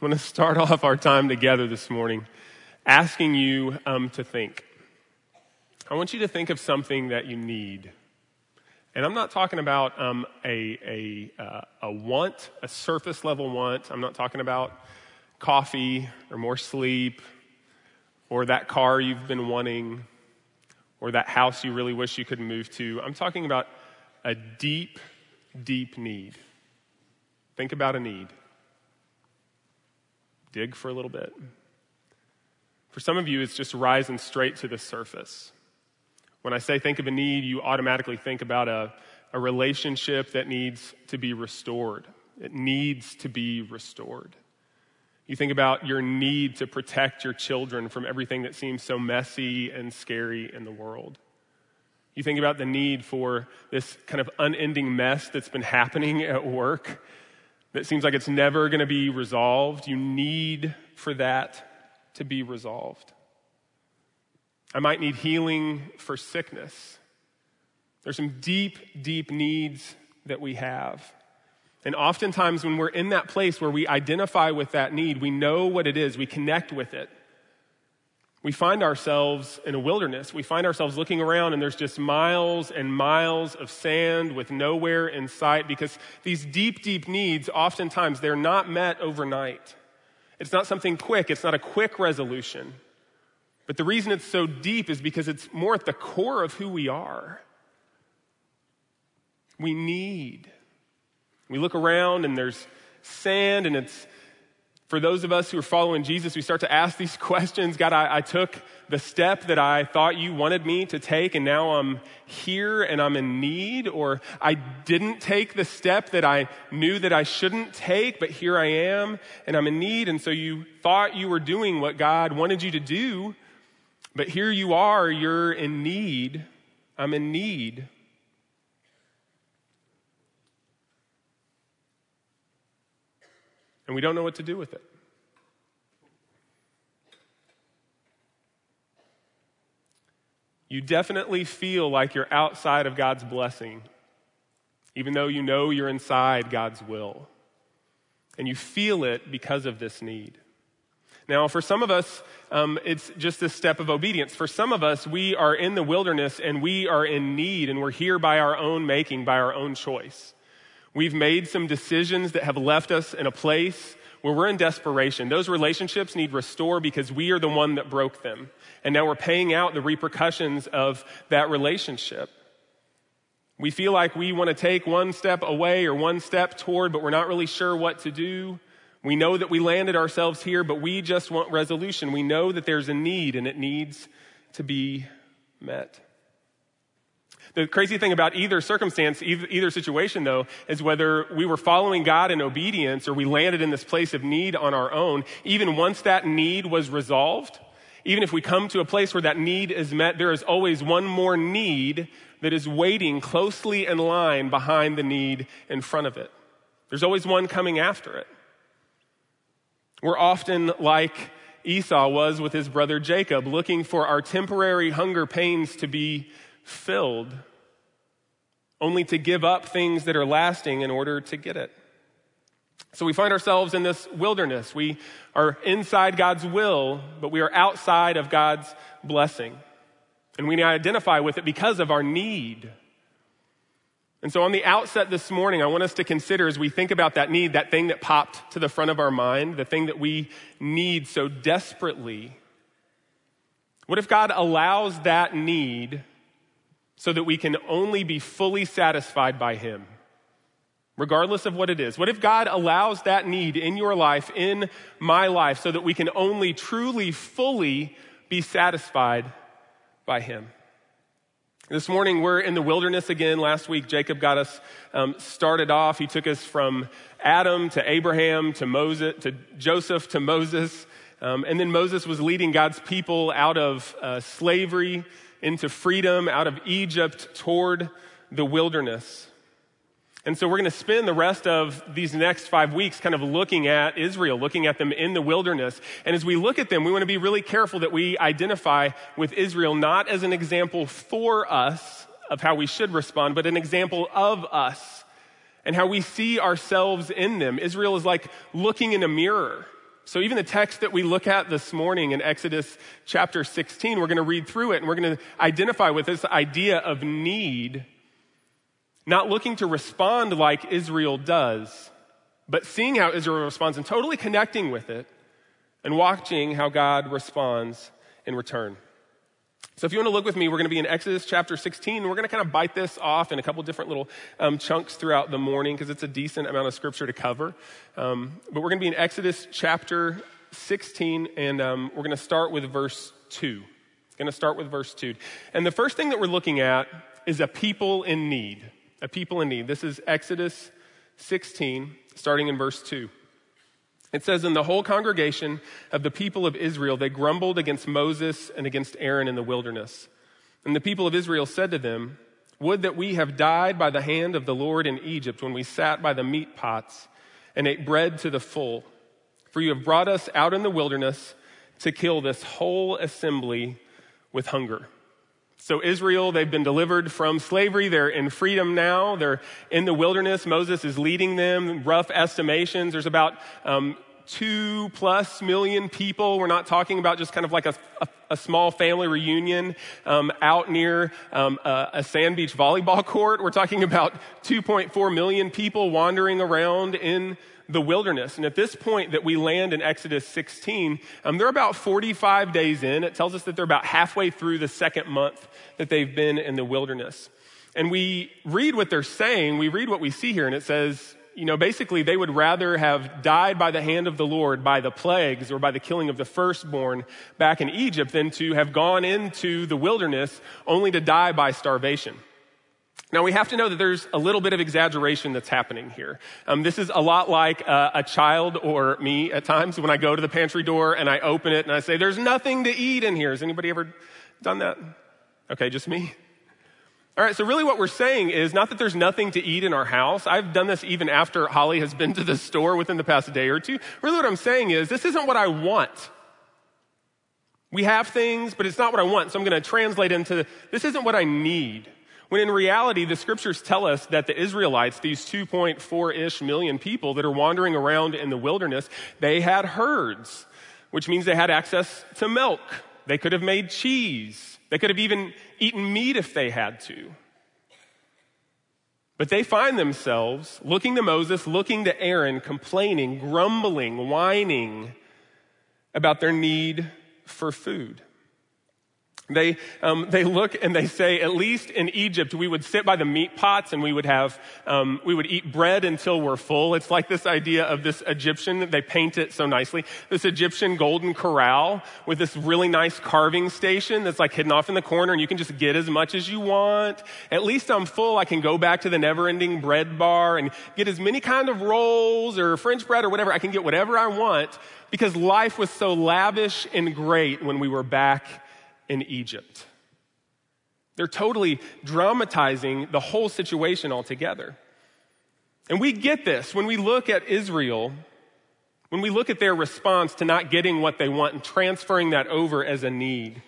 I want to start off our time together this morning asking you um, to think. I want you to think of something that you need. And I'm not talking about um, a, a, uh, a want, a surface level want. I'm not talking about coffee or more sleep or that car you've been wanting or that house you really wish you could move to. I'm talking about a deep, deep need. Think about a need dig for a little bit. For some of you, it's just rising straight to the surface. When I say think of a need, you automatically think about a, a relationship that needs to be restored. It needs to be restored. You think about your need to protect your children from everything that seems so messy and scary in the world. You think about the need for this kind of unending mess that's been happening at work that seems like it's never going to be resolved. You need for that to be resolved. I might need healing for sickness. There's some deep, deep needs that we have. And oftentimes, when we're in that place where we identify with that need, we know what it is, we connect with it we find ourselves in a wilderness. We find ourselves looking around and there's just miles and miles of sand with nowhere in sight because these deep, deep needs, oftentimes, they're not met overnight. It's not something quick, it's not a quick resolution. But the reason it's so deep is because it's more at the core of who we are. We need. We look around and there's sand and it's for those of us who are following Jesus, we start to ask these questions. God, I, I, took the step that I thought you wanted me to take, and now I'm here and I'm in need. Or I didn't take the step that I knew that I shouldn't take, but here I am and I'm in need. And so you thought you were doing what God wanted you to do, but here you are, you're in need. I'm in need. And we don't know what to do with it. You definitely feel like you're outside of God's blessing, even though you know you're inside God's will. And you feel it because of this need. Now, for some of us, um, it's just a step of obedience. For some of us, we are in the wilderness and we are in need and we're here by our own making, by our own choice. We've made some decisions that have left us in a place where we're in desperation. Those relationships need restore because we are the one that broke them. And now we're paying out the repercussions of that relationship. We feel like we want to take one step away or one step toward, but we're not really sure what to do. We know that we landed ourselves here, but we just want resolution. We know that there's a need and it needs to be met. The crazy thing about either circumstance, either, situation though, is whether we were following God in obedience or we landed in this place of need on our own, even once that need was resolved, even if we come to a place where that need is met, there is always one more need that is waiting closely in line behind the need in front of it. There's always one coming after it. We're often like Esau was with his brother Jacob, looking for our temporary hunger pains to be filled, only to give up things that are lasting in order to get it. So we find ourselves in this wilderness. We are inside God's will, but we are outside of God's blessing. And we identify with it because of our need. And so, on the outset this morning, I want us to consider as we think about that need, that thing that popped to the front of our mind, the thing that we need so desperately. What if God allows that need so that we can only be fully satisfied by Him, regardless of what it is? What if God allows that need in your life, in my life, so that we can only truly, fully be satisfied by Him? This morning, we're in the wilderness again. Last week, Jacob got us um, started off. He took us from Adam to Abraham to Moses to Joseph to Moses. Um, and then Moses was leading God's people out of uh, slavery into freedom out of Egypt toward the wilderness. And so we're going to spend the rest of these next five weeks kind of looking at Israel, looking at them in the wilderness. And as we look at them, we want to be really careful that we identify with Israel not as an example for us of how we should respond, but an example of us and how we see ourselves in them. Israel is like looking in a mirror. So even the text that we look at this morning in Exodus chapter 16, we're going to read through it and we're going to identify with this idea of need, not looking to respond like Israel does, but seeing how Israel responds and totally connecting with it and watching how God responds in return. So if you want to look with me, we're going to be in Exodus chapter 16. We're going to kind of bite this off in a couple different little um, chunks throughout the morning because it's a decent amount of scripture to cover. Um, but we're going to be in Exodus chapter 16, and um, we're going to start with verse 2. Going to start with verse 2. And the first thing that we're looking at is a people in need. A people in need. This is Exodus 16, starting in verse 2. It says, In the whole congregation of the people of Israel, they grumbled against Moses and against Aaron in the wilderness. And the people of Israel said to them, Would that we have died by the hand of the Lord in Egypt when we sat by the meat pots and ate bread to the full. For you have brought us out in the wilderness to kill this whole assembly with hunger. So, Israel, they've been delivered from slavery. They're in freedom now. They're in the wilderness. Moses is leading them. Rough estimations. There's about um, two plus million people. We're not talking about just kind of like a, a, a small family reunion um, out near um, a, a sand beach volleyball court. We're talking about 2.4 million people wandering around in the wilderness. And at this point that we land in Exodus 16, um, they're about 45 days in. It tells us that they're about halfway through the second month that they've been in the wilderness. And we read what they're saying, we read what we see here, and it says, you know, basically they would rather have died by the hand of the Lord by the plagues or by the killing of the firstborn back in Egypt than to have gone into the wilderness only to die by starvation. Now, we have to know that there's a little bit of exaggeration that's happening here. Um, this is a lot like uh, a child or me at times when I go to the pantry door and I open it and I say, There's nothing to eat in here. Has anybody ever done that? Okay, just me? All right, so really what we're saying is not that there's nothing to eat in our house. I've done this even after Holly has been to the store within the past day or two. Really what I'm saying is this isn't what I want. We have things, but it's not what I want. So I'm going to translate into this isn't what I need. When in reality, the scriptures tell us that the Israelites, these 2.4 ish million people that are wandering around in the wilderness, they had herds, which means they had access to milk. They could have made cheese. They could have even eaten meat if they had to. But they find themselves looking to Moses, looking to Aaron, complaining, grumbling, whining about their need for food. They, um, they look and they say, at least in Egypt, we would sit by the meat pots and we would have, um, we would eat bread until we're full. It's like this idea of this Egyptian, they paint it so nicely, this Egyptian golden corral with this really nice carving station that's like hidden off in the corner and you can just get as much as you want. At least I'm full. I can go back to the never ending bread bar and get as many kind of rolls or French bread or whatever. I can get whatever I want because life was so lavish and great when we were back in Egypt. They're totally dramatizing the whole situation altogether. And we get this when we look at Israel, when we look at their response to not getting what they want and transferring that over as a need.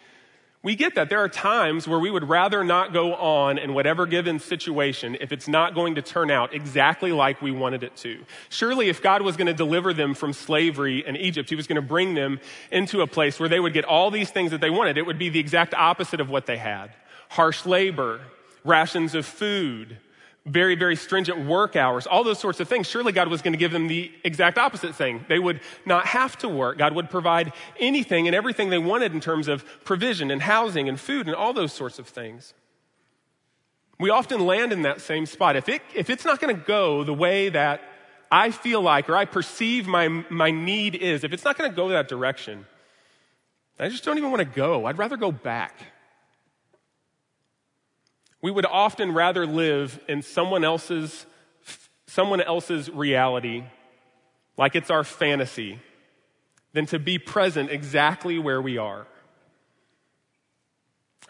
We get that. There are times where we would rather not go on in whatever given situation if it's not going to turn out exactly like we wanted it to. Surely, if God was going to deliver them from slavery in Egypt, He was going to bring them into a place where they would get all these things that they wanted. It would be the exact opposite of what they had harsh labor, rations of food, very, very stringent work hours, all those sorts of things. Surely God was going to give them the exact opposite thing. They would not have to work. God would provide anything and everything they wanted in terms of provision and housing and food and all those sorts of things. We often land in that same spot. If, it, if it's not going to go the way that I feel like or I perceive my, my need is, if it's not going to go that direction, I just don't even want to go. I'd rather go back. We would often rather live in someone else's, someone else's reality, like it's our fantasy, than to be present exactly where we are.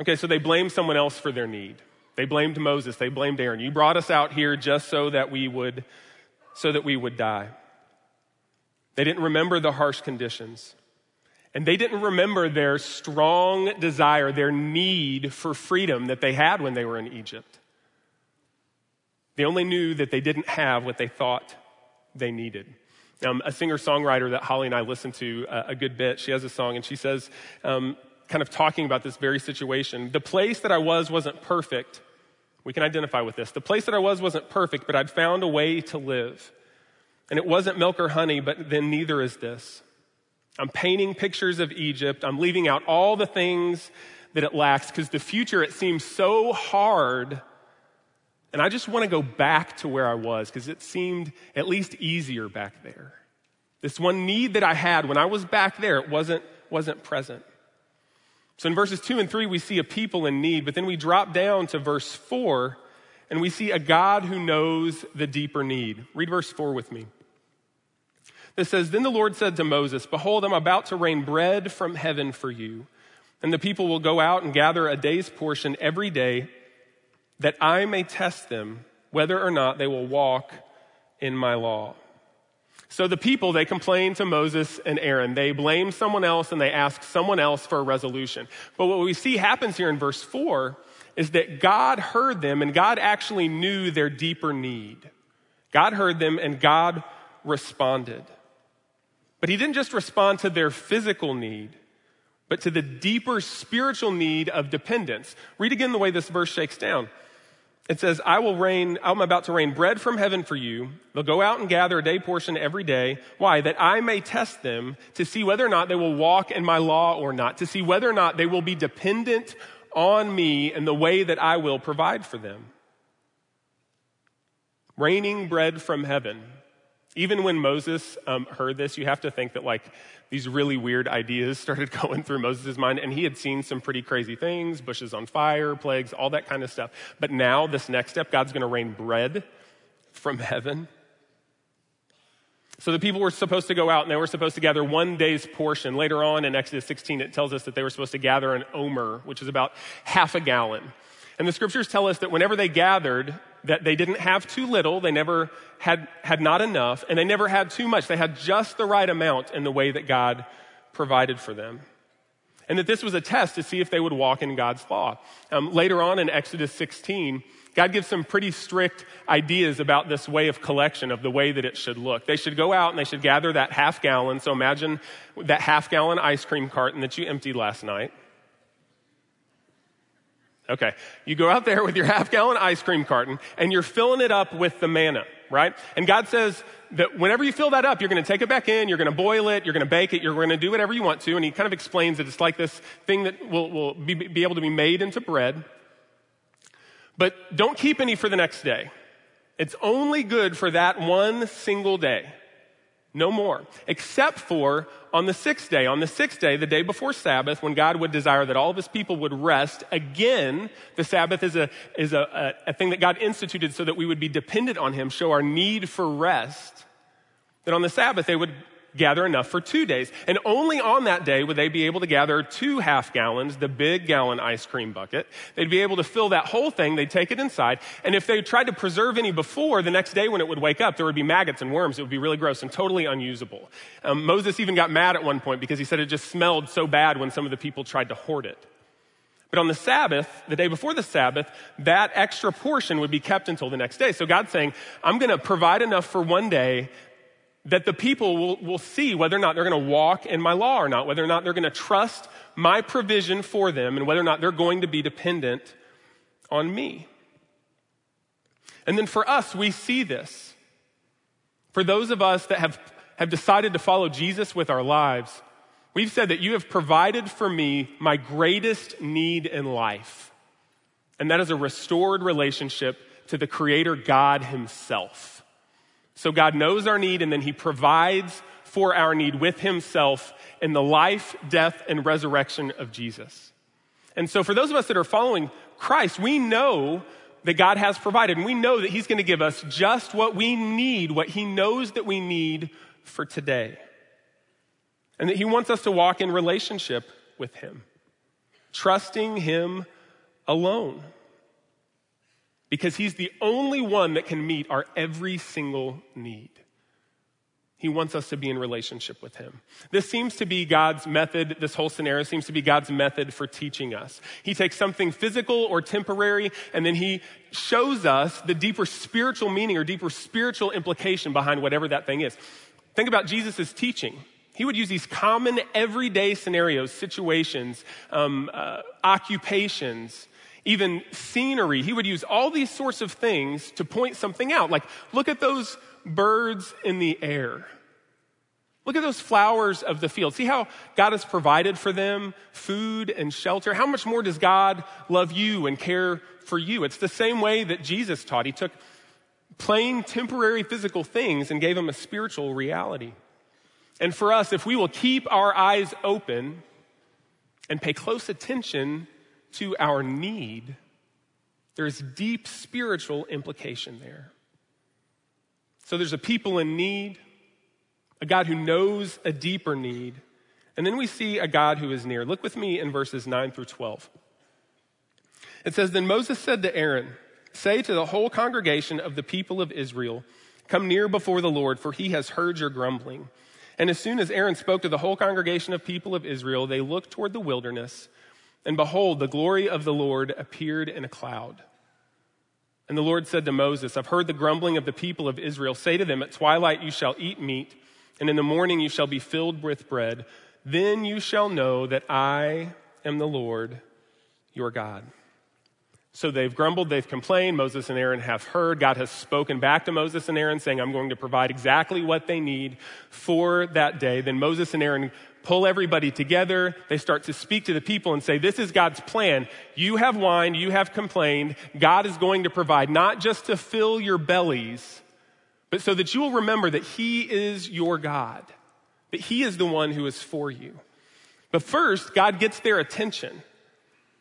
Okay, so they blamed someone else for their need. They blamed Moses, they blamed Aaron. You brought us out here just so that we would so that we would die. They didn't remember the harsh conditions. And they didn't remember their strong desire, their need for freedom that they had when they were in Egypt. They only knew that they didn't have what they thought they needed. Um, a singer songwriter that Holly and I listen to uh, a good bit, she has a song and she says, um, kind of talking about this very situation the place that I was wasn't perfect. We can identify with this. The place that I was wasn't perfect, but I'd found a way to live. And it wasn't milk or honey, but then neither is this. I'm painting pictures of Egypt. I'm leaving out all the things that it lacks because the future, it seems so hard. And I just want to go back to where I was because it seemed at least easier back there. This one need that I had when I was back there, it wasn't, wasn't present. So in verses two and three, we see a people in need, but then we drop down to verse four and we see a God who knows the deeper need. Read verse four with me. It says, Then the Lord said to Moses, Behold, I'm about to rain bread from heaven for you. And the people will go out and gather a day's portion every day, that I may test them whether or not they will walk in my law. So the people, they complain to Moses and Aaron. They blame someone else and they ask someone else for a resolution. But what we see happens here in verse 4 is that God heard them and God actually knew their deeper need. God heard them and God responded. But he didn't just respond to their physical need, but to the deeper spiritual need of dependence. Read again the way this verse shakes down. It says, I will rain, I'm about to rain bread from heaven for you. They'll go out and gather a day portion every day. Why? That I may test them to see whether or not they will walk in my law or not, to see whether or not they will be dependent on me in the way that I will provide for them. Raining bread from heaven. Even when Moses um, heard this, you have to think that like these really weird ideas started going through Moses' mind, and he had seen some pretty crazy things bushes on fire, plagues, all that kind of stuff. But now, this next step, God's going to rain bread from heaven. So the people were supposed to go out and they were supposed to gather one day's portion. Later on in Exodus 16, it tells us that they were supposed to gather an omer, which is about half a gallon. And the scriptures tell us that whenever they gathered, that they didn't have too little, they never had, had not enough, and they never had too much. They had just the right amount in the way that God provided for them. And that this was a test to see if they would walk in God's law. Um, later on in Exodus 16, God gives some pretty strict ideas about this way of collection, of the way that it should look. They should go out and they should gather that half gallon. So imagine that half gallon ice cream carton that you emptied last night. Okay. You go out there with your half gallon ice cream carton and you're filling it up with the manna, right? And God says that whenever you fill that up, you're going to take it back in, you're going to boil it, you're going to bake it, you're going to do whatever you want to. And he kind of explains that it's like this thing that will, will be, be able to be made into bread. But don't keep any for the next day. It's only good for that one single day. No more. Except for on the sixth day. On the sixth day, the day before Sabbath, when God would desire that all of his people would rest, again, the Sabbath is a, is a, a, a thing that God instituted so that we would be dependent on him, show our need for rest. That on the Sabbath, they would gather enough for two days. And only on that day would they be able to gather two half gallons, the big gallon ice cream bucket. They'd be able to fill that whole thing. They'd take it inside. And if they tried to preserve any before, the next day when it would wake up, there would be maggots and worms. It would be really gross and totally unusable. Um, Moses even got mad at one point because he said it just smelled so bad when some of the people tried to hoard it. But on the Sabbath, the day before the Sabbath, that extra portion would be kept until the next day. So God's saying, I'm going to provide enough for one day that the people will, will see whether or not they're going to walk in my law or not, whether or not they're going to trust my provision for them, and whether or not they're going to be dependent on me. And then for us, we see this. For those of us that have, have decided to follow Jesus with our lives, we've said that you have provided for me my greatest need in life. And that is a restored relationship to the Creator God Himself. So God knows our need and then he provides for our need with himself in the life, death, and resurrection of Jesus. And so for those of us that are following Christ, we know that God has provided and we know that he's going to give us just what we need, what he knows that we need for today. And that he wants us to walk in relationship with him, trusting him alone because he's the only one that can meet our every single need. He wants us to be in relationship with him. This seems to be God's method. This whole scenario seems to be God's method for teaching us. He takes something physical or temporary and then he shows us the deeper spiritual meaning or deeper spiritual implication behind whatever that thing is. Think about Jesus' teaching. He would use these common everyday scenarios, situations, um, uh, occupations, even scenery. He would use all these sorts of things to point something out. Like, look at those birds in the air. Look at those flowers of the field. See how God has provided for them food and shelter? How much more does God love you and care for you? It's the same way that Jesus taught. He took plain temporary physical things and gave them a spiritual reality. And for us, if we will keep our eyes open and pay close attention to our need, there's deep spiritual implication there. So there's a people in need, a God who knows a deeper need, and then we see a God who is near. Look with me in verses 9 through 12. It says, Then Moses said to Aaron, Say to the whole congregation of the people of Israel, Come near before the Lord, for he has heard your grumbling. And as soon as Aaron spoke to the whole congregation of people of Israel, they looked toward the wilderness, and behold, the glory of the Lord appeared in a cloud. And the Lord said to Moses, I've heard the grumbling of the people of Israel. Say to them, At twilight you shall eat meat, and in the morning you shall be filled with bread. Then you shall know that I am the Lord your God. So they've grumbled, they've complained. Moses and Aaron have heard. God has spoken back to Moses and Aaron, saying, I'm going to provide exactly what they need for that day. Then Moses and Aaron pull everybody together. They start to speak to the people and say, This is God's plan. You have whined, you have complained. God is going to provide, not just to fill your bellies, but so that you will remember that He is your God, that He is the one who is for you. But first, God gets their attention.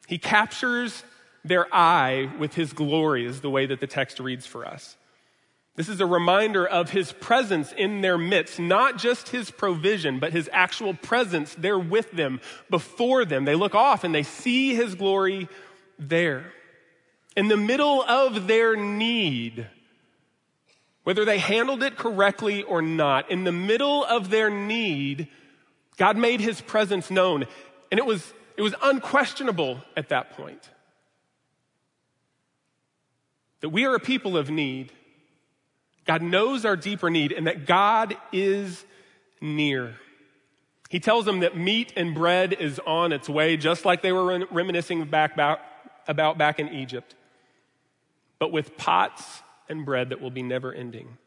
He captures their eye with His glory, is the way that the text reads for us. This is a reminder of his presence in their midst, not just his provision, but his actual presence there with them, before them. They look off and they see his glory there. In the middle of their need, whether they handled it correctly or not, in the middle of their need, God made his presence known. And it was, it was unquestionable at that point that we are a people of need God knows our deeper need and that God is near. He tells them that meat and bread is on its way, just like they were reminiscing back about, about back in Egypt, but with pots and bread that will be never ending.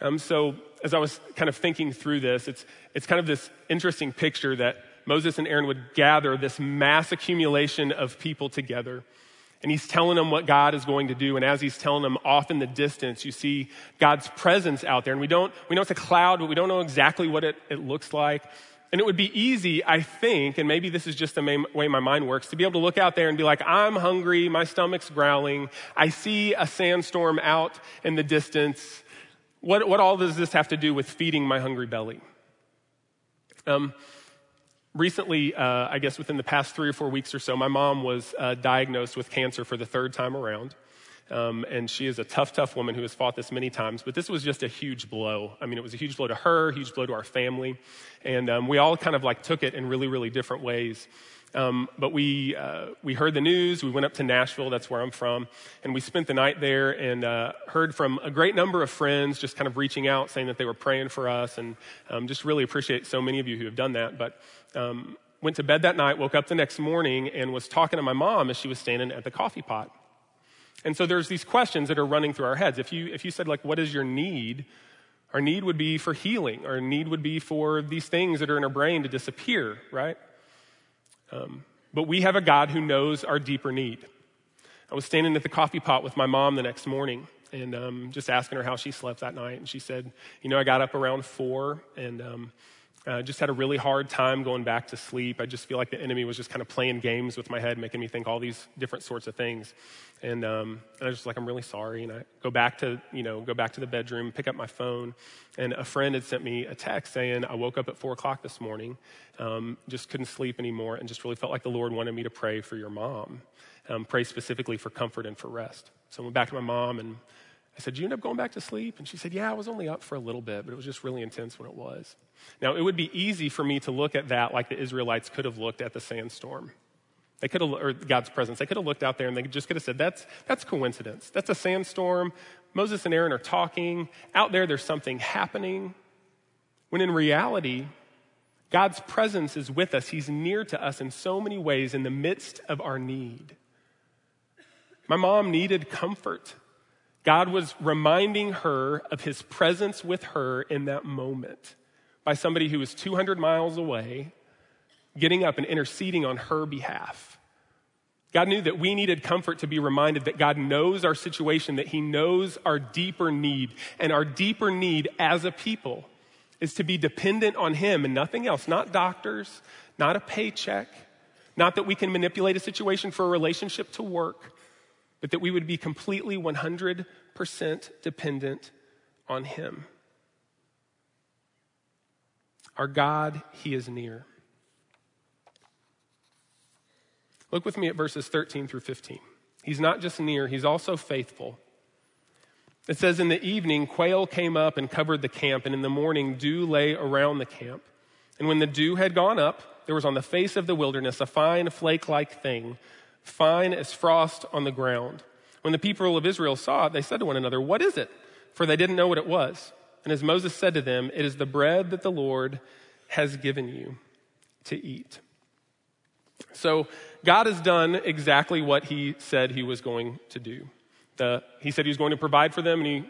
Um, so, as I was kind of thinking through this, it's, it's kind of this interesting picture that Moses and Aaron would gather this mass accumulation of people together and he's telling them what God is going to do. And as he's telling them off in the distance, you see God's presence out there. And we don't, we know it's a cloud, but we don't know exactly what it, it looks like. And it would be easy, I think, and maybe this is just the main, way my mind works, to be able to look out there and be like, I'm hungry, my stomach's growling, I see a sandstorm out in the distance. What, what all does this have to do with feeding my hungry belly? Um, recently, uh, I guess within the past three or four weeks or so, my mom was uh, diagnosed with cancer for the third time around. Um, and she is a tough, tough woman who has fought this many times. But this was just a huge blow. I mean, it was a huge blow to her, huge blow to our family. And um, we all kind of like took it in really, really different ways. Um, but we, uh, we heard the news. We went up to Nashville, that's where I'm from, and we spent the night there and uh, heard from a great number of friends just kind of reaching out, saying that they were praying for us, and um, just really appreciate so many of you who have done that. But um, went to bed that night, woke up the next morning, and was talking to my mom as she was standing at the coffee pot. And so there's these questions that are running through our heads. If you, if you said, like, what is your need? Our need would be for healing. Our need would be for these things that are in our brain to disappear, right? Um, but we have a God who knows our deeper need. I was standing at the coffee pot with my mom the next morning and um, just asking her how she slept that night. And she said, You know, I got up around four and um, uh, just had a really hard time going back to sleep. I just feel like the enemy was just kind of playing games with my head, making me think all these different sorts of things. And, um, and I was just like, I'm really sorry. And I go back to, you know, go back to the bedroom, pick up my phone. And a friend had sent me a text saying, I woke up at four o'clock this morning, um, just couldn't sleep anymore, and just really felt like the Lord wanted me to pray for your mom, um, pray specifically for comfort and for rest. So I went back to my mom and I said, you end up going back to sleep? And she said, Yeah, I was only up for a little bit, but it was just really intense when it was. Now, it would be easy for me to look at that like the Israelites could have looked at the sandstorm. They could have, or God's presence. They could have looked out there and they just could have said, that's, that's coincidence. That's a sandstorm. Moses and Aaron are talking. Out there, there's something happening. When in reality, God's presence is with us. He's near to us in so many ways in the midst of our need. My mom needed comfort. God was reminding her of his presence with her in that moment by somebody who was 200 miles away, getting up and interceding on her behalf. God knew that we needed comfort to be reminded that God knows our situation, that He knows our deeper need. And our deeper need as a people is to be dependent on Him and nothing else, not doctors, not a paycheck, not that we can manipulate a situation for a relationship to work, but that we would be completely 100% dependent on Him. Our God, He is near. Look with me at verses 13 through 15. He's not just near, He's also faithful. It says, In the evening, quail came up and covered the camp, and in the morning, dew lay around the camp. And when the dew had gone up, there was on the face of the wilderness a fine flake like thing, fine as frost on the ground. When the people of Israel saw it, they said to one another, What is it? For they didn't know what it was. And as Moses said to them, It is the bread that the Lord has given you to eat. So God has done exactly what he said he was going to do. The, he said he was going to provide for them, and he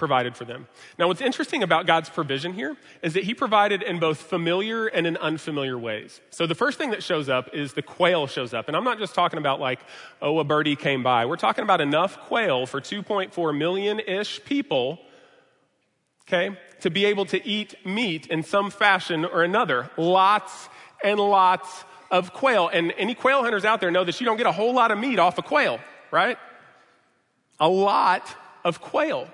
provided for them. Now, what's interesting about God's provision here is that he provided in both familiar and in unfamiliar ways. So the first thing that shows up is the quail shows up. And I'm not just talking about like, oh, a birdie came by. We're talking about enough quail for 2.4 million ish people, okay, to be able to eat meat in some fashion or another. Lots and lots of quail. And any quail hunters out there know that you don't get a whole lot of meat off a quail, right? A lot of quail.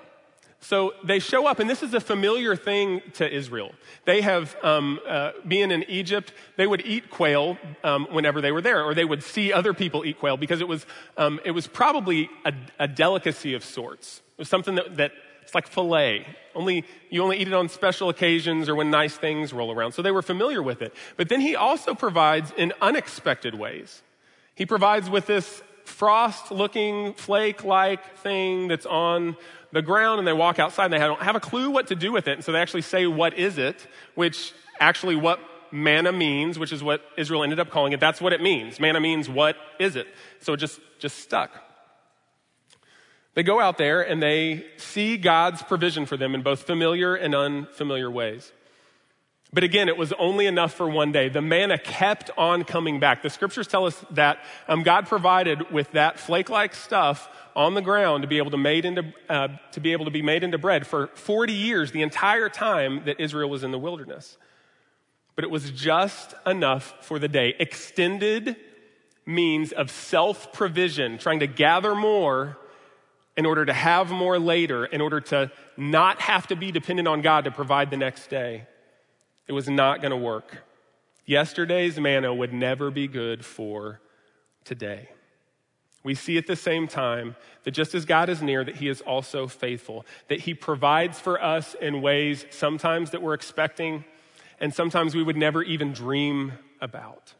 So they show up, and this is a familiar thing to Israel. They have, um, uh, being in Egypt, they would eat quail um, whenever they were there, or they would see other people eat quail because it was, um, it was probably a, a, delicacy of sorts. It was something that, that it's like filet. Only, you only eat it on special occasions or when nice things roll around. So they were familiar with it. But then he also provides in unexpected ways. He provides with this frost looking flake like thing that's on the ground and they walk outside and they don't have a clue what to do with it. And so they actually say, what is it? Which actually what manna means, which is what Israel ended up calling it. That's what it means. Manna means what is it? So it just, just stuck. They go out there and they see God's provision for them in both familiar and unfamiliar ways. But again, it was only enough for one day. The manna kept on coming back. The scriptures tell us that um, God provided with that flake-like stuff on the ground to be able to made into uh, to be able to be made into bread for 40 years, the entire time that Israel was in the wilderness. But it was just enough for the day. Extended means of self-provision, trying to gather more in order to have more later, in order to not have to be dependent on God to provide the next day. It was not going to work. Yesterday's manna would never be good for today. We see at the same time that just as God is near, that He is also faithful, that He provides for us in ways sometimes that we're expecting and sometimes we would never even dream about.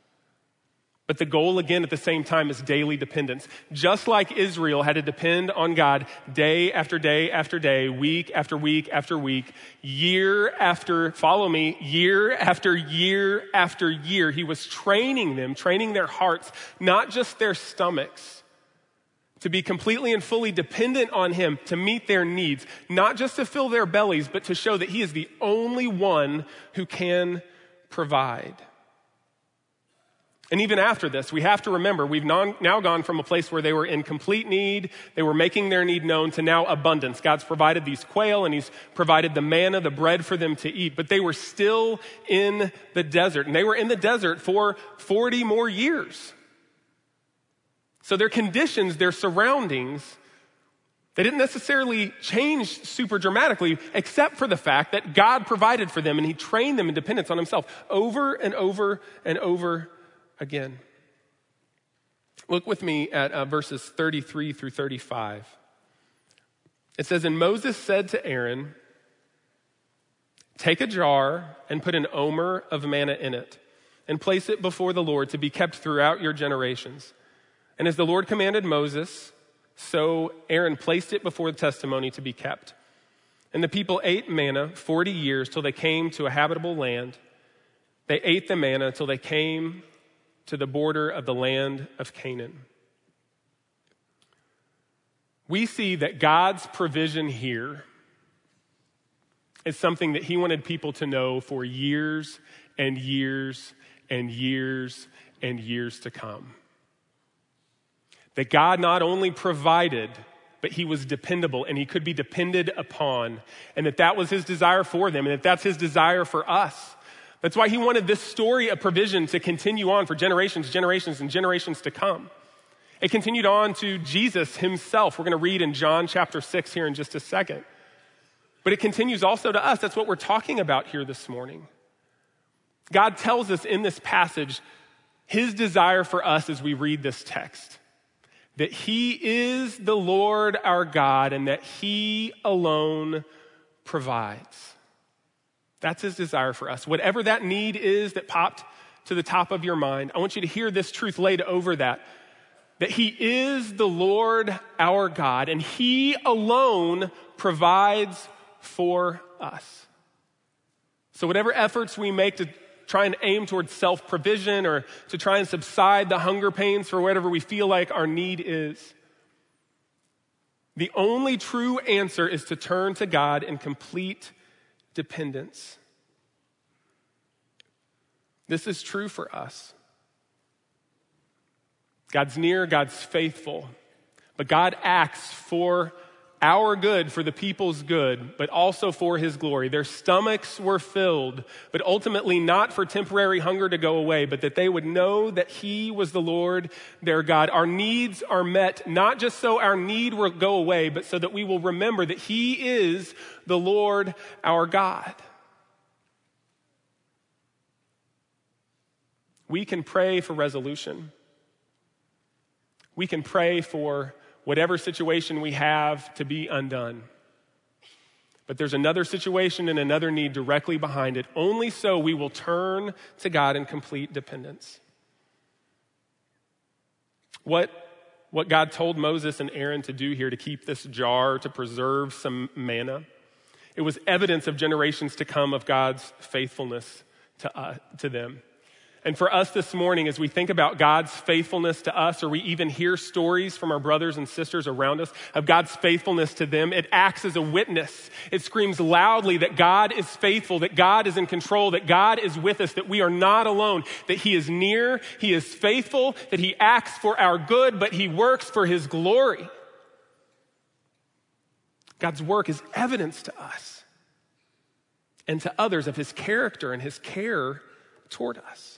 But the goal, again, at the same time, is daily dependence. Just like Israel had to depend on God day after day after day, week after week after week, year after, follow me, year after year after year, he was training them, training their hearts, not just their stomachs, to be completely and fully dependent on him to meet their needs, not just to fill their bellies, but to show that he is the only one who can provide. And even after this, we have to remember we've now gone from a place where they were in complete need, they were making their need known, to now abundance. God's provided these quail and He's provided the manna, the bread for them to eat, but they were still in the desert. And they were in the desert for 40 more years. So their conditions, their surroundings, they didn't necessarily change super dramatically, except for the fact that God provided for them and He trained them in dependence on Himself over and over and over again. Look with me at uh, verses 33 through 35. It says, And Moses said to Aaron, Take a jar and put an omer of manna in it, and place it before the Lord to be kept throughout your generations. And as the Lord commanded Moses, So Aaron placed it before the testimony to be kept. And the people ate manna 40 years till they came to a habitable land. They ate the manna till they came to the border of the land of Canaan. We see that God's provision here is something that He wanted people to know for years and years and years and years to come. That God not only provided, but he was dependable and he could be depended upon, and that that was his desire for them, and that that's his desire for us. That's why he wanted this story of provision to continue on for generations, generations, and generations to come. It continued on to Jesus himself. We're going to read in John chapter 6 here in just a second. But it continues also to us. That's what we're talking about here this morning. God tells us in this passage his desire for us as we read this text that he is the Lord our God and that he alone provides. That's his desire for us. Whatever that need is that popped to the top of your mind, I want you to hear this truth laid over that. That he is the Lord our God and he alone provides for us. So, whatever efforts we make to try and aim towards self provision or to try and subside the hunger pains for whatever we feel like our need is. The only true answer is to turn to God in complete dependence. This is true for us. God's near, God's faithful, but God acts for our good for the people's good, but also for his glory. Their stomachs were filled, but ultimately not for temporary hunger to go away, but that they would know that he was the Lord their God. Our needs are met not just so our need will go away, but so that we will remember that he is the Lord our God. We can pray for resolution. We can pray for whatever situation we have to be undone. But there's another situation and another need directly behind it. Only so we will turn to God in complete dependence. What, what God told Moses and Aaron to do here to keep this jar, to preserve some manna, it was evidence of generations to come of God's faithfulness to, uh, to them. And for us this morning, as we think about God's faithfulness to us, or we even hear stories from our brothers and sisters around us of God's faithfulness to them, it acts as a witness. It screams loudly that God is faithful, that God is in control, that God is with us, that we are not alone, that He is near, He is faithful, that He acts for our good, but He works for His glory. God's work is evidence to us and to others of His character and His care toward us.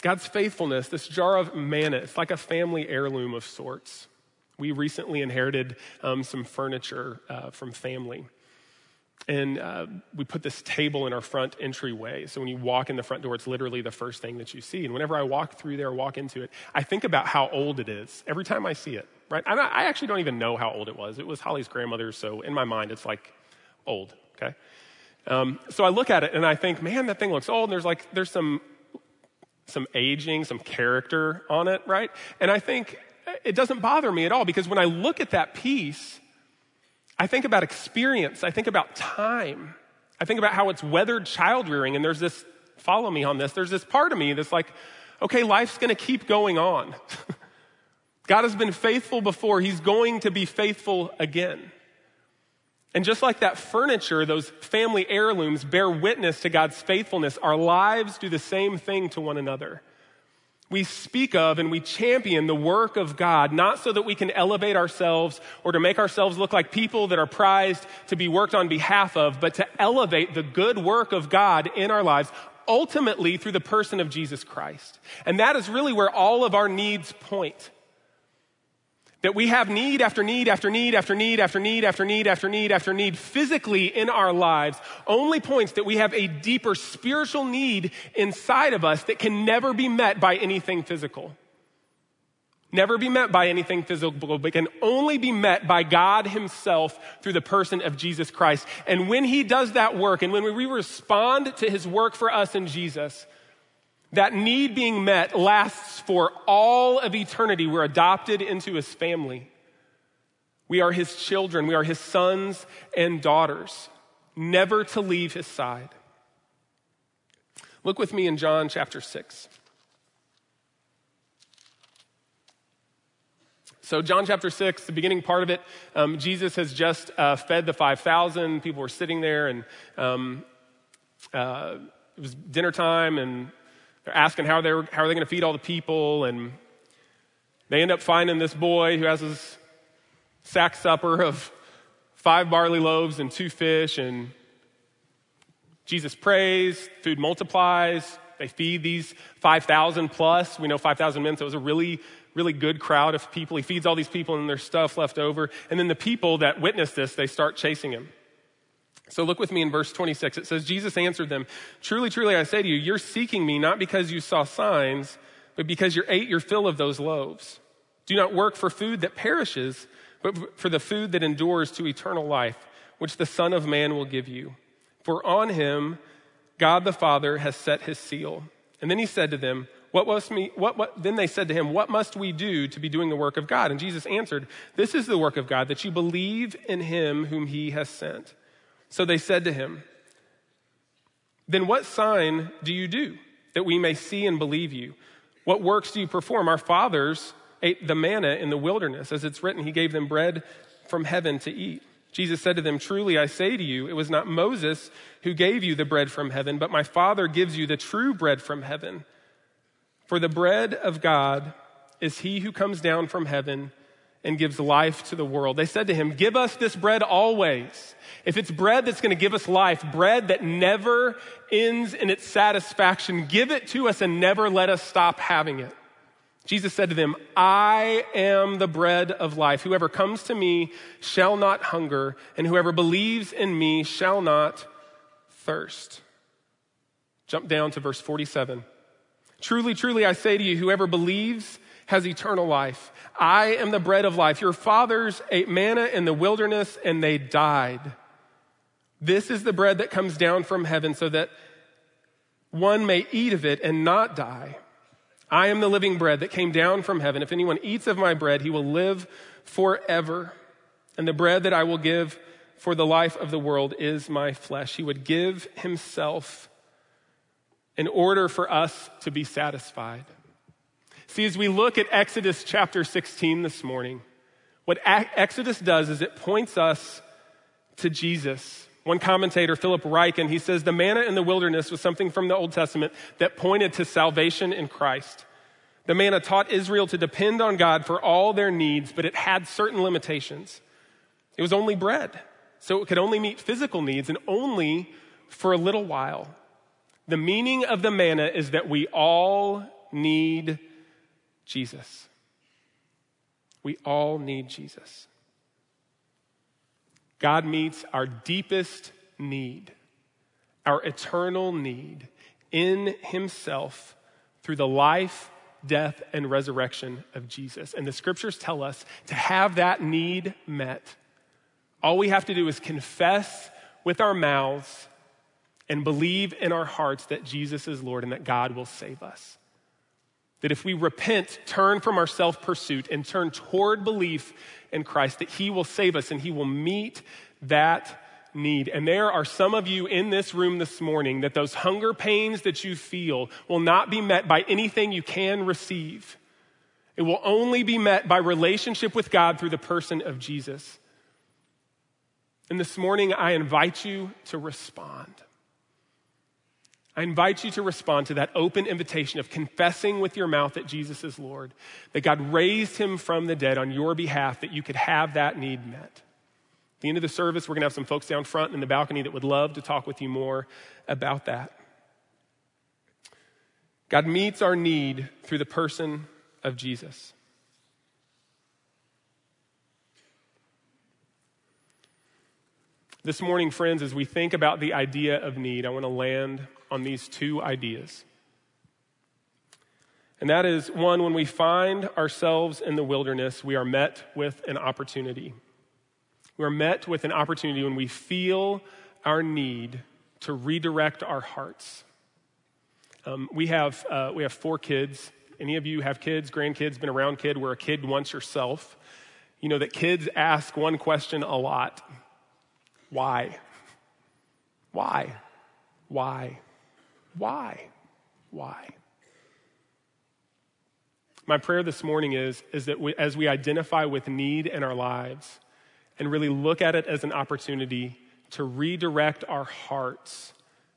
God's faithfulness, this jar of manna, it's like a family heirloom of sorts. We recently inherited um, some furniture uh, from family. And uh, we put this table in our front entryway. So when you walk in the front door, it's literally the first thing that you see. And whenever I walk through there, walk into it, I think about how old it is every time I see it, right? I actually don't even know how old it was. It was Holly's grandmother, so in my mind, it's like old, okay? Um, so I look at it and I think, man, that thing looks old. And there's like, there's some some aging, some character on it, right? And I think it doesn't bother me at all because when I look at that piece, I think about experience, I think about time, I think about how it's weathered child rearing, and there's this, follow me on this, there's this part of me that's like, okay, life's gonna keep going on. God has been faithful before, He's going to be faithful again. And just like that furniture, those family heirlooms bear witness to God's faithfulness, our lives do the same thing to one another. We speak of and we champion the work of God, not so that we can elevate ourselves or to make ourselves look like people that are prized to be worked on behalf of, but to elevate the good work of God in our lives, ultimately through the person of Jesus Christ. And that is really where all of our needs point. That we have need after need after need after need after need after need after need after need physically in our lives only points that we have a deeper spiritual need inside of us that can never be met by anything physical. Never be met by anything physical, but can only be met by God Himself through the person of Jesus Christ. And when He does that work, and when we respond to His work for us in Jesus, That need being met lasts for all of eternity. We're adopted into his family. We are his children. We are his sons and daughters, never to leave his side. Look with me in John chapter 6. So, John chapter 6, the beginning part of it, um, Jesus has just uh, fed the 5,000. People were sitting there, and um, uh, it was dinner time, and they're asking how, they're, how are they going to feed all the people. And they end up finding this boy who has his sack supper of five barley loaves and two fish. And Jesus prays, food multiplies. They feed these 5,000 plus. We know 5,000 men, so it was a really really good crowd of people. He feeds all these people and there's stuff left over. And then the people that witness this, they start chasing him. So look with me in verse 26. It says, Jesus answered them, Truly, truly, I say to you, you're seeking me not because you saw signs, but because you ate your fill of those loaves. Do not work for food that perishes, but for the food that endures to eternal life, which the Son of Man will give you. For on him God the Father has set his seal. And then he said to them, what must me, what, what, then they said to him, What must we do to be doing the work of God? And Jesus answered, This is the work of God, that you believe in him whom he has sent. So they said to him, Then what sign do you do that we may see and believe you? What works do you perform? Our fathers ate the manna in the wilderness. As it's written, he gave them bread from heaven to eat. Jesus said to them, Truly I say to you, it was not Moses who gave you the bread from heaven, but my Father gives you the true bread from heaven. For the bread of God is he who comes down from heaven and gives life to the world. They said to him, Give us this bread always. If it's bread that's going to give us life, bread that never ends in its satisfaction, give it to us and never let us stop having it. Jesus said to them, I am the bread of life. Whoever comes to me shall not hunger, and whoever believes in me shall not thirst. Jump down to verse 47. Truly, truly, I say to you, whoever believes has eternal life. I am the bread of life. Your fathers ate manna in the wilderness and they died. This is the bread that comes down from heaven so that one may eat of it and not die. I am the living bread that came down from heaven. If anyone eats of my bread, he will live forever. And the bread that I will give for the life of the world is my flesh. He would give himself in order for us to be satisfied. See, as we look at Exodus chapter 16 this morning, what Exodus does is it points us to Jesus. One commentator, Philip Ryken, he says the manna in the wilderness was something from the Old Testament that pointed to salvation in Christ. The manna taught Israel to depend on God for all their needs, but it had certain limitations. It was only bread, so it could only meet physical needs and only for a little while. The meaning of the manna is that we all need Jesus. We all need Jesus. God meets our deepest need, our eternal need in Himself through the life, death, and resurrection of Jesus. And the scriptures tell us to have that need met, all we have to do is confess with our mouths and believe in our hearts that Jesus is Lord and that God will save us. That if we repent, turn from our self pursuit, and turn toward belief in Christ, that He will save us and He will meet that need. And there are some of you in this room this morning that those hunger pains that you feel will not be met by anything you can receive. It will only be met by relationship with God through the person of Jesus. And this morning, I invite you to respond. I invite you to respond to that open invitation of confessing with your mouth that Jesus is Lord, that God raised him from the dead on your behalf, that you could have that need met. At the end of the service, we're going to have some folks down front in the balcony that would love to talk with you more about that. God meets our need through the person of Jesus. This morning, friends, as we think about the idea of need, I want to land on these two ideas. And that is one, when we find ourselves in the wilderness, we are met with an opportunity. We are met with an opportunity when we feel our need to redirect our hearts. Um, we, have, uh, we have four kids. Any of you have kids, grandkids, been around kid, were a kid once yourself? You know that kids ask one question a lot why? Why? Why? Why? Why? My prayer this morning is, is that we, as we identify with need in our lives and really look at it as an opportunity to redirect our hearts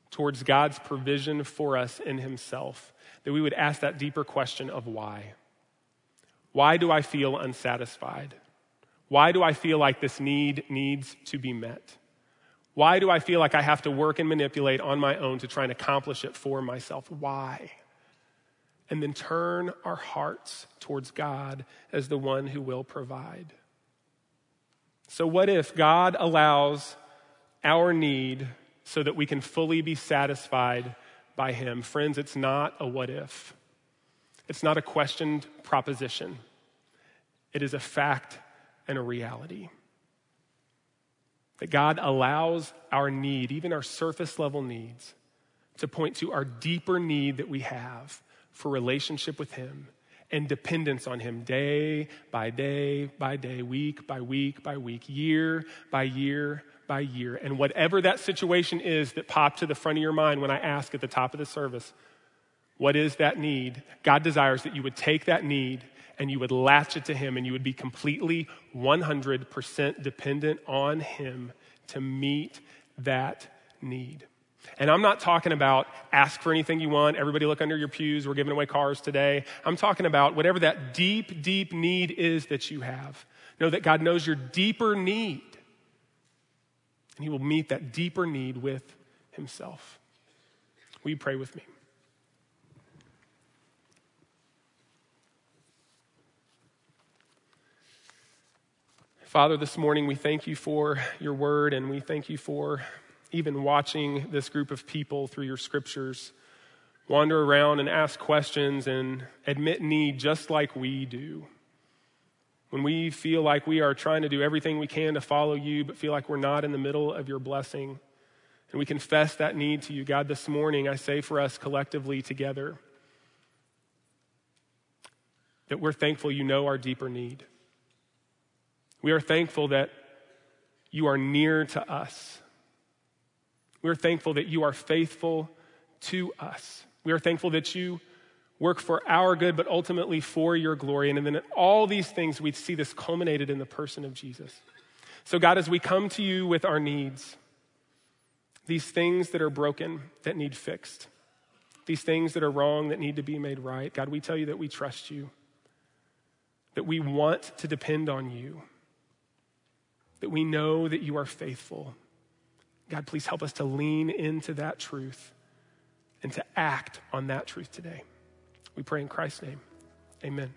towards God's provision for us in Himself, that we would ask that deeper question of why. Why do I feel unsatisfied? Why do I feel like this need needs to be met? Why do I feel like I have to work and manipulate on my own to try and accomplish it for myself? Why? and then turn our hearts towards God as the one who will provide. So, what if God allows our need so that we can fully be satisfied by Him? Friends, it's not a what if, it's not a questioned proposition, it is a fact and a reality. That God allows our need, even our surface level needs, to point to our deeper need that we have for relationship with Him and dependence on Him day by day by day, week by week by week, year by year by year. And whatever that situation is that popped to the front of your mind when I ask at the top of the service, what is that need? God desires that you would take that need and you would latch it to Him and you would be completely 100% dependent on Him to meet that need. And I'm not talking about ask for anything you want, everybody look under your pews, we're giving away cars today. I'm talking about whatever that deep, deep need is that you have. Know that God knows your deeper need. And He will meet that deeper need with Himself. Will you pray with me? Father, this morning we thank you for your word and we thank you for even watching this group of people through your scriptures wander around and ask questions and admit need just like we do. When we feel like we are trying to do everything we can to follow you, but feel like we're not in the middle of your blessing, and we confess that need to you, God, this morning, I say for us collectively together that we're thankful you know our deeper need. We are thankful that you are near to us. We are thankful that you are faithful to us. We are thankful that you work for our good, but ultimately for your glory. And then in all these things, we see this culminated in the person of Jesus. So, God, as we come to you with our needs, these things that are broken, that need fixed, these things that are wrong, that need to be made right, God, we tell you that we trust you, that we want to depend on you, that we know that you are faithful God, please help us to lean into that truth and to act on that truth today. We pray in Christ's name. Amen.